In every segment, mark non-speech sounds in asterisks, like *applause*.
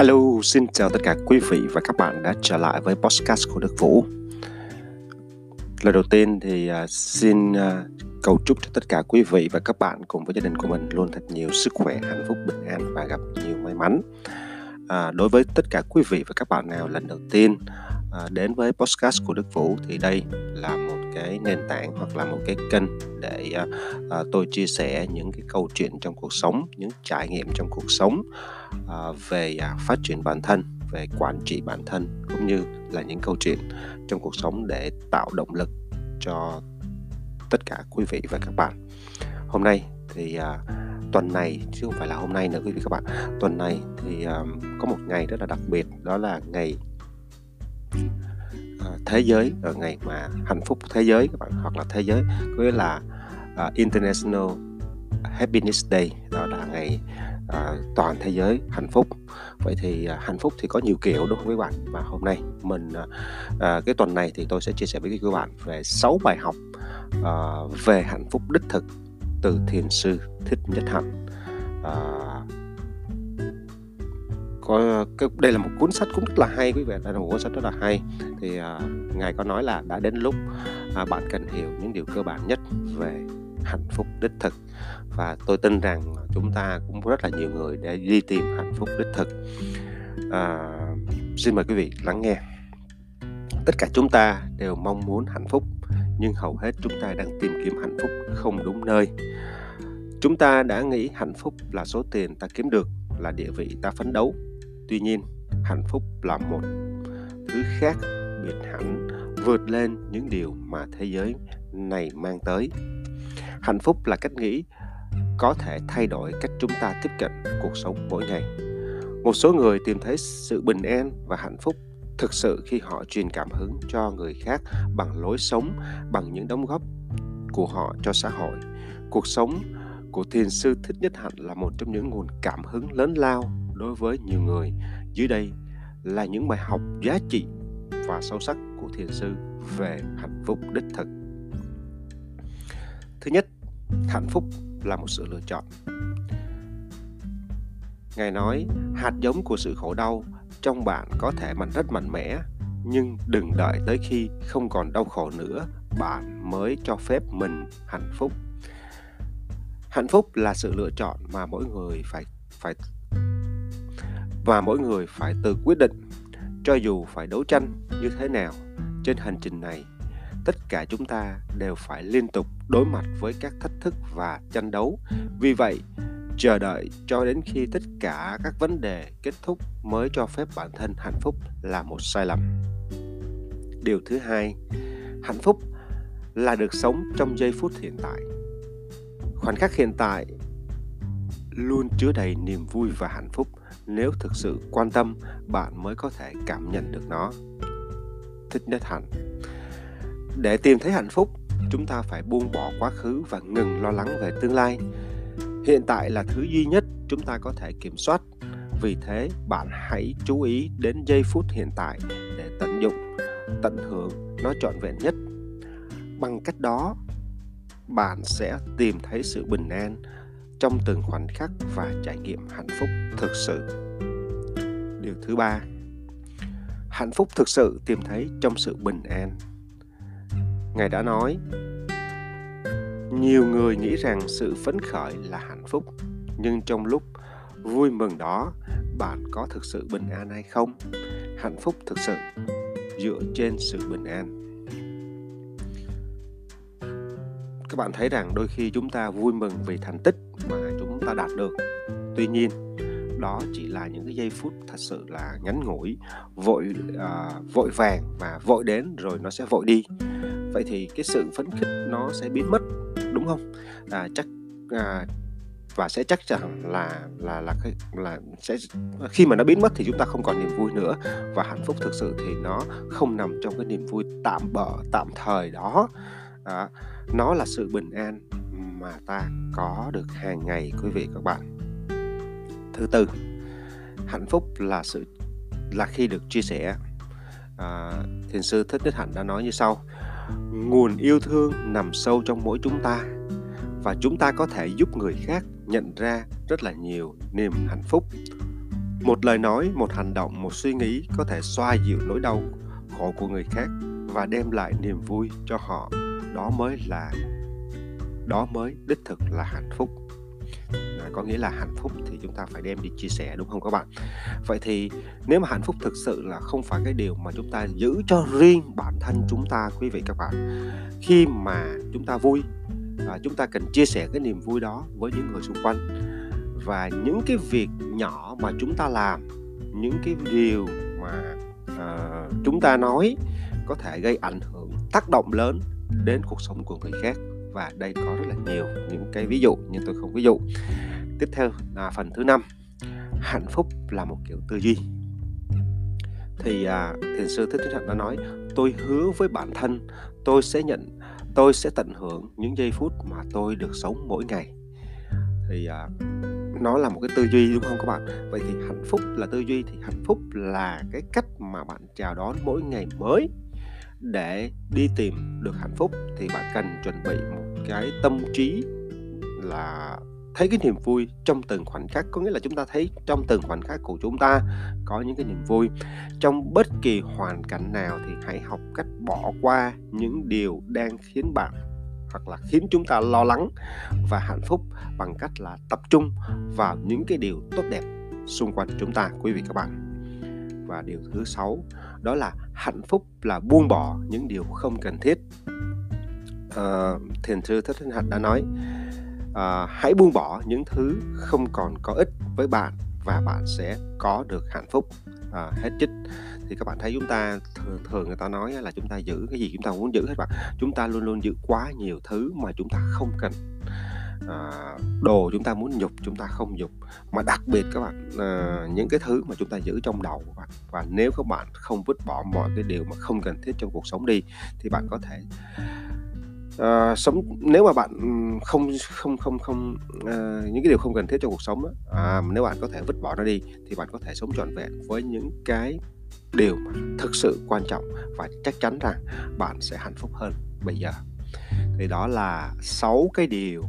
Hello, xin chào tất cả quý vị và các bạn đã trở lại với podcast của Đức Vũ. Lời đầu tiên thì à, xin à, cầu chúc cho tất cả quý vị và các bạn cùng với gia đình của mình luôn thật nhiều sức khỏe, hạnh phúc, bình an và gặp nhiều may mắn. À, đối với tất cả quý vị và các bạn nào lần đầu tiên à, đến với podcast của Đức Vũ thì đây là một cái nền tảng hoặc là một cái kênh để à, à, tôi chia sẻ những cái câu chuyện trong cuộc sống, những trải nghiệm trong cuộc sống à, về à, phát triển bản thân, về quản trị bản thân cũng như là những câu chuyện trong cuộc sống để tạo động lực cho tất cả quý vị và các bạn. Hôm nay thì à, tuần này chứ không phải là hôm nay nữa quý vị các bạn. Tuần này thì à, có một ngày rất là đặc biệt đó là ngày thế giới ở ngày mà hạnh phúc thế giới các bạn hoặc là thế giới có nghĩa là uh, International Happiness Day đó là ngày uh, toàn thế giới hạnh phúc. Vậy thì uh, hạnh phúc thì có nhiều kiểu đúng không các bạn? Và hôm nay mình uh, cái tuần này thì tôi sẽ chia sẻ với các bạn về 6 bài học uh, về hạnh phúc đích thực từ thiền sư thích nhất hạnh. Uh, có ờ, cái, đây là một cuốn sách cũng rất là hay quý vị đây là một cuốn sách rất là hay. Thì à, ngài có nói là đã đến lúc à, bạn cần hiểu những điều cơ bản nhất về hạnh phúc đích thực. Và tôi tin rằng chúng ta cũng rất là nhiều người để đi tìm hạnh phúc đích thực. À, xin mời quý vị lắng nghe. Tất cả chúng ta đều mong muốn hạnh phúc nhưng hầu hết chúng ta đang tìm kiếm hạnh phúc không đúng nơi. Chúng ta đã nghĩ hạnh phúc là số tiền ta kiếm được là địa vị ta phấn đấu tuy nhiên, hạnh phúc là một thứ khác biệt hẳn, vượt lên những điều mà thế giới này mang tới. Hạnh phúc là cách nghĩ có thể thay đổi cách chúng ta tiếp cận cuộc sống mỗi ngày. Một số người tìm thấy sự bình an và hạnh phúc thực sự khi họ truyền cảm hứng cho người khác bằng lối sống, bằng những đóng góp của họ cho xã hội. Cuộc sống của thiền sư thích nhất hạnh là một trong những nguồn cảm hứng lớn lao đối với nhiều người. Dưới đây là những bài học giá trị và sâu sắc của thiền sư về hạnh phúc đích thực. Thứ nhất, hạnh phúc là một sự lựa chọn. Ngài nói, hạt giống của sự khổ đau trong bạn có thể mạnh rất mạnh mẽ, nhưng đừng đợi tới khi không còn đau khổ nữa, bạn mới cho phép mình hạnh phúc. Hạnh phúc là sự lựa chọn mà mỗi người phải phải và mỗi người phải tự quyết định, cho dù phải đấu tranh như thế nào trên hành trình này, tất cả chúng ta đều phải liên tục đối mặt với các thách thức và tranh đấu. Vì vậy, chờ đợi cho đến khi tất cả các vấn đề kết thúc mới cho phép bản thân hạnh phúc là một sai lầm. Điều thứ hai, hạnh phúc là được sống trong giây phút hiện tại. Khoảnh khắc hiện tại luôn chứa đầy niềm vui và hạnh phúc. Nếu thực sự quan tâm, bạn mới có thể cảm nhận được nó. Thích nhất hạnh. Để tìm thấy hạnh phúc, chúng ta phải buông bỏ quá khứ và ngừng lo lắng về tương lai. Hiện tại là thứ duy nhất chúng ta có thể kiểm soát. Vì thế, bạn hãy chú ý đến giây phút hiện tại để tận dụng, tận hưởng nó trọn vẹn nhất. Bằng cách đó, bạn sẽ tìm thấy sự bình an trong từng khoảnh khắc và trải nghiệm hạnh phúc thực sự. Điều thứ ba, hạnh phúc thực sự tìm thấy trong sự bình an. Ngài đã nói, nhiều người nghĩ rằng sự phấn khởi là hạnh phúc, nhưng trong lúc vui mừng đó, bạn có thực sự bình an hay không? Hạnh phúc thực sự dựa trên sự bình an. Các bạn thấy rằng đôi khi chúng ta vui mừng vì thành tích mà chúng ta đạt được. Tuy nhiên đó chỉ là những cái giây phút thật sự là ngắn ngủi vội uh, vội vàng và vội đến rồi nó sẽ vội đi. Vậy thì cái sự phấn khích nó sẽ biến mất đúng không? À, chắc à, và sẽ chắc chắn là là là cái là sẽ khi mà nó biến mất thì chúng ta không còn niềm vui nữa. Và hạnh phúc thực sự thì nó không nằm trong cái niềm vui tạm bợ tạm thời đó đó. nó là sự bình an mà ta có được hàng ngày quý vị các bạn. Thứ tư hạnh phúc là sự là khi được chia sẻ. À, thiền sư thích nhất hạnh đã nói như sau nguồn yêu thương nằm sâu trong mỗi chúng ta và chúng ta có thể giúp người khác nhận ra rất là nhiều niềm hạnh phúc. Một lời nói một hành động một suy nghĩ có thể xoa dịu nỗi đau khổ của người khác và đem lại niềm vui cho họ đó mới là đó mới đích thực là hạnh phúc. À, có nghĩa là hạnh phúc thì chúng ta phải đem đi chia sẻ đúng không các bạn? Vậy thì nếu mà hạnh phúc thực sự là không phải cái điều mà chúng ta giữ cho riêng bản thân chúng ta quý vị các bạn khi mà chúng ta vui à, chúng ta cần chia sẻ cái niềm vui đó với những người xung quanh. Và những cái việc nhỏ mà chúng ta làm những cái điều mà à, chúng ta nói có thể gây ảnh hưởng tác động lớn đến cuộc sống của người khác. Và đây có rất là nhiều những cái ví dụ nhưng tôi không ví dụ. Tiếp theo là phần thứ năm hạnh phúc là một kiểu tư duy. Thì à, thiền sư thích thích hạnh đã nói tôi hứa với bản thân tôi sẽ nhận tôi sẽ tận hưởng những giây phút mà tôi được sống mỗi ngày. Thì à, nó là một cái tư duy đúng không các bạn? Vậy thì hạnh phúc là tư duy thì hạnh phúc là cái cách mà bạn chào đón mỗi ngày mới để đi tìm được hạnh phúc thì bạn cần chuẩn bị một cái tâm trí là thấy cái niềm vui trong từng khoảnh khắc. Có nghĩa là chúng ta thấy trong từng khoảnh khắc của chúng ta có những cái niềm vui. Trong bất kỳ hoàn cảnh nào thì hãy học cách bỏ qua những điều đang khiến bạn hoặc là khiến chúng ta lo lắng và hạnh phúc bằng cách là tập trung vào những cái điều tốt đẹp xung quanh chúng ta, quý vị các bạn và điều thứ sáu đó là hạnh phúc là buông bỏ những điều không cần thiết. À, thiền sư thích thanh hạnh đã nói à, hãy buông bỏ những thứ không còn có ích với bạn và bạn sẽ có được hạnh phúc. À, hết trích thì các bạn thấy chúng ta thường, thường người ta nói là chúng ta giữ cái gì chúng ta muốn giữ hết bạn. Chúng ta luôn luôn giữ quá nhiều thứ mà chúng ta không cần à, đồ chúng ta muốn nhục chúng ta không nhục. Mà đặc biệt các bạn à, những cái thứ mà chúng ta giữ trong đầu của bạn. Và nếu các bạn không vứt bỏ mọi cái điều mà không cần thiết trong cuộc sống đi thì bạn có thể à, sống nếu mà bạn không không không không à, những cái điều không cần thiết trong cuộc sống đó, à, nếu bạn có thể vứt bỏ nó đi thì bạn có thể sống trọn vẹn với những cái điều mà thực sự quan trọng. Và chắc chắn rằng bạn sẽ hạnh phúc hơn bây giờ. Thì đó là sáu cái điều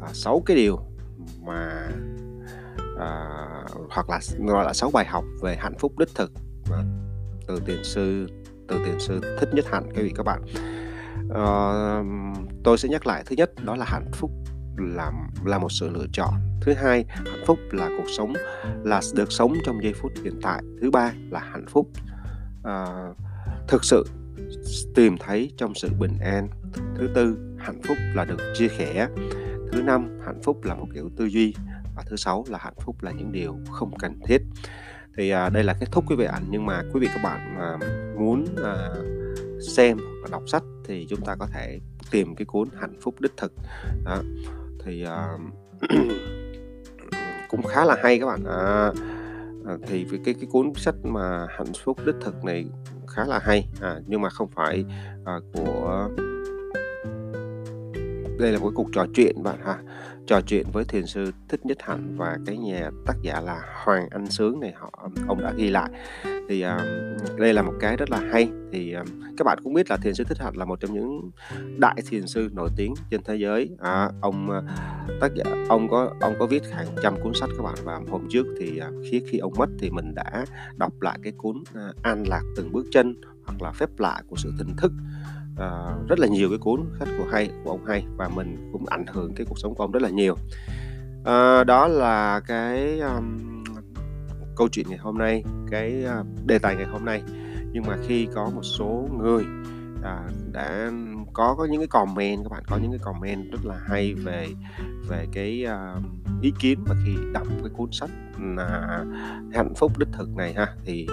À, sáu cái điều mà à, hoặc là gọi là sáu bài học về hạnh phúc đích thực. Mà từ tiền sư từ tiền sư thích nhất hạnh quý vị các bạn. À, tôi sẽ nhắc lại thứ nhất đó là hạnh phúc là là một sự lựa chọn. Thứ hai hạnh phúc là cuộc sống là được sống trong giây phút hiện tại. Thứ ba là hạnh phúc. À, thực sự tìm thấy trong sự bình an. Thứ tư hạnh phúc là được chia sẻ thứ năm hạnh phúc là một kiểu tư duy và thứ sáu là hạnh phúc là những điều không cần thiết. Thì à, đây là kết thúc quý vị ảnh nhưng mà quý vị các bạn à, muốn à, xem và đọc sách thì chúng ta có thể tìm cái cuốn hạnh phúc đích thực. Đó. thì à, *clears throat* cũng khá là hay các bạn. À, à thì cái cái cuốn sách mà hạnh phúc đích thực này khá là hay. À, nhưng mà không phải à, của đây là một cuộc trò chuyện bạn ha. Trò chuyện với thiền sư thích nhất hạnh và cái nhà tác giả là hoàng anh sướng này họ ông đã ghi lại. Thì uh, đây là một cái rất là hay. Thì uh, các bạn cũng biết là thiền sư thích hạnh là một trong những đại thiền sư nổi tiếng trên thế giới. À, ông uh, tác giả ông có ông có viết hàng trăm cuốn sách các bạn và hôm trước thì uh, khi khi ông mất thì mình đã đọc lại cái cuốn uh, an lạc từng bước chân hoặc là phép lạ của sự tỉnh thức uh, rất là nhiều cái cuốn sách của hay của ông hay và mình cũng ảnh hưởng cái cuộc sống của ông rất là nhiều. Uh, đó là cái um, câu chuyện ngày hôm nay cái uh, đề tài ngày hôm nay. Nhưng mà khi có một số người à, đã có có những cái comment các bạn có những cái comment rất là hay về về cái uh, ý kiến mà khi đọc cái cuốn sách là hạnh phúc đích thực này ha thì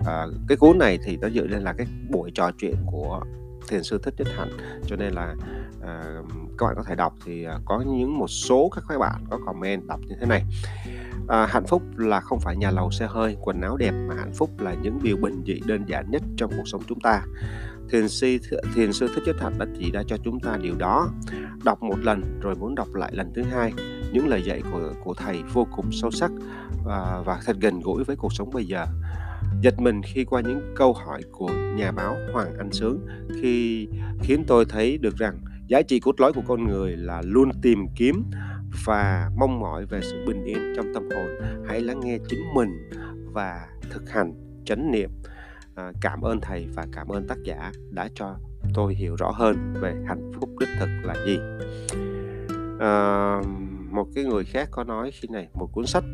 uh, cái cuốn này thì nó dựa lên là cái buổi trò chuyện của thiền sư thích nhất hạnh. Cho nên là uh, các bạn có thể đọc thì uh, có những một số các các bạn có comment đọc như thế này. À, hạnh phúc là không phải nhà lầu xe hơi quần áo đẹp mà hạnh phúc là những điều bình dị đơn giản nhất trong cuộc sống chúng ta. Thiền sư thiền sư thích nhất hạnh đã chỉ ra cho chúng ta điều đó. Đọc một lần rồi muốn đọc lại lần thứ hai. Những lời dạy của của thầy vô cùng sâu sắc và, và thật gần gũi với cuộc sống bây giờ giật mình khi qua những câu hỏi của nhà báo Hoàng Anh Sướng khi khiến tôi thấy được rằng giá trị cốt lõi của con người là luôn tìm kiếm và mong mỏi về sự bình yên trong tâm hồn. Hãy lắng nghe chính mình và thực hành chánh niệm. À, cảm ơn thầy và cảm ơn tác giả đã cho tôi hiểu rõ hơn về hạnh phúc đích thực là gì. À, một cái người khác có nói khi này một cuốn sách.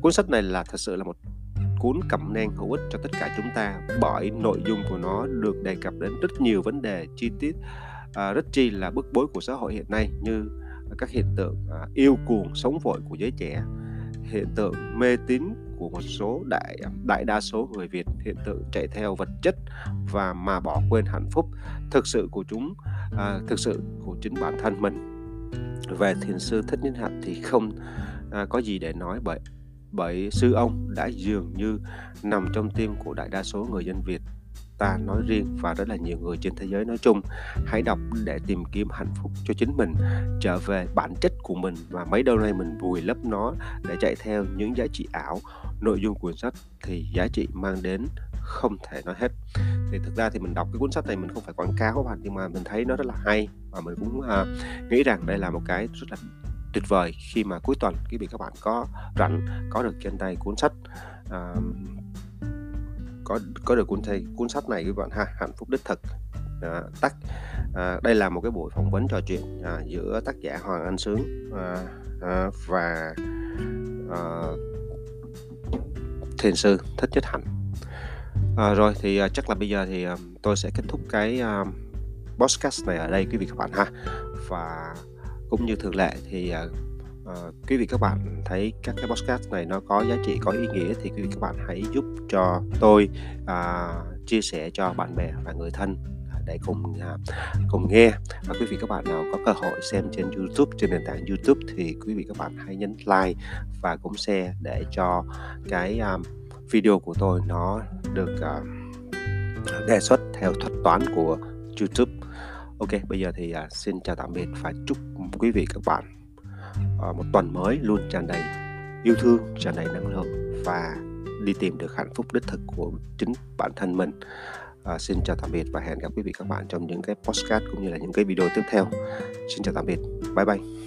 Cuốn sách này là thật sự là một cuốn cẩm nang hữu ích cho tất cả chúng ta. Bởi nội dung của nó được đề cập đến rất nhiều vấn đề chi tiết à, rất chi là bức bối của xã hội hiện nay như các hiện tượng à, yêu cuồng sống vội của giới trẻ hiện tượng mê tín của một số đại à, đại đa số người Việt hiện tượng chạy theo vật chất và mà bỏ quên hạnh phúc thực sự của chúng à, thực sự của chính bản thân mình. Về thiền sư thích nhất hạnh thì không à, có gì để nói bởi bởi sư ông đã dường như nằm trong tim của đại đa số người dân Việt. Ta nói riêng và rất là nhiều người trên thế giới nói chung hãy đọc để tìm kiếm hạnh phúc cho chính mình trở về bản chất của mình và mấy đâu nay mình vùi lấp nó để chạy theo những giá trị ảo. Nội dung cuốn sách thì giá trị mang đến không thể nói hết. Thì thực ra thì mình đọc cái cuốn sách này mình không phải quảng cáo các bạn nhưng mà mình thấy nó rất là hay và mình cũng uh, nghĩ rằng đây là một cái rất là tuyệt vời khi mà cuối tuần quý vị các bạn có rảnh có được trên tay cuốn sách à, có có được cuốn thầy cuốn sách này quý bạn ha hạnh phúc đích thực. À, tắt. À, đây là một cái buổi phỏng vấn trò chuyện à, giữa tác giả Hoàng Anh Sướng à, à, và à, thiền sư thích nhất hạnh. À, rồi thì à, chắc là bây giờ thì à, tôi sẽ kết thúc cái à, podcast này ở đây quý vị các bạn ha. Và cũng như thường lệ thì à, uh, quý vị các bạn thấy các cái podcast này nó có giá trị có ý nghĩa thì quý vị các bạn hãy giúp cho tôi uh, chia sẻ cho bạn bè và người thân để cùng à, cùng nghe và quý vị các bạn nào có cơ hội xem trên YouTube trên nền tảng YouTube thì quý vị các bạn hãy nhấn like và cũng share để cho cái um, video của tôi nó được uh, đề xuất theo thuật toán của YouTube. Ok, bây giờ thì à, xin chào tạm biệt và chúc quý vị các bạn ờ, một tuần mới luôn tràn đầy yêu thương tràn đầy năng lượng và đi tìm được hạnh phúc đích thực của chính bản thân mình. À, xin chào tạm biệt và hẹn gặp quý vị các bạn trong những cái postcard cũng như là những cái video tiếp theo. Xin chào tạm biệt. Bye bye.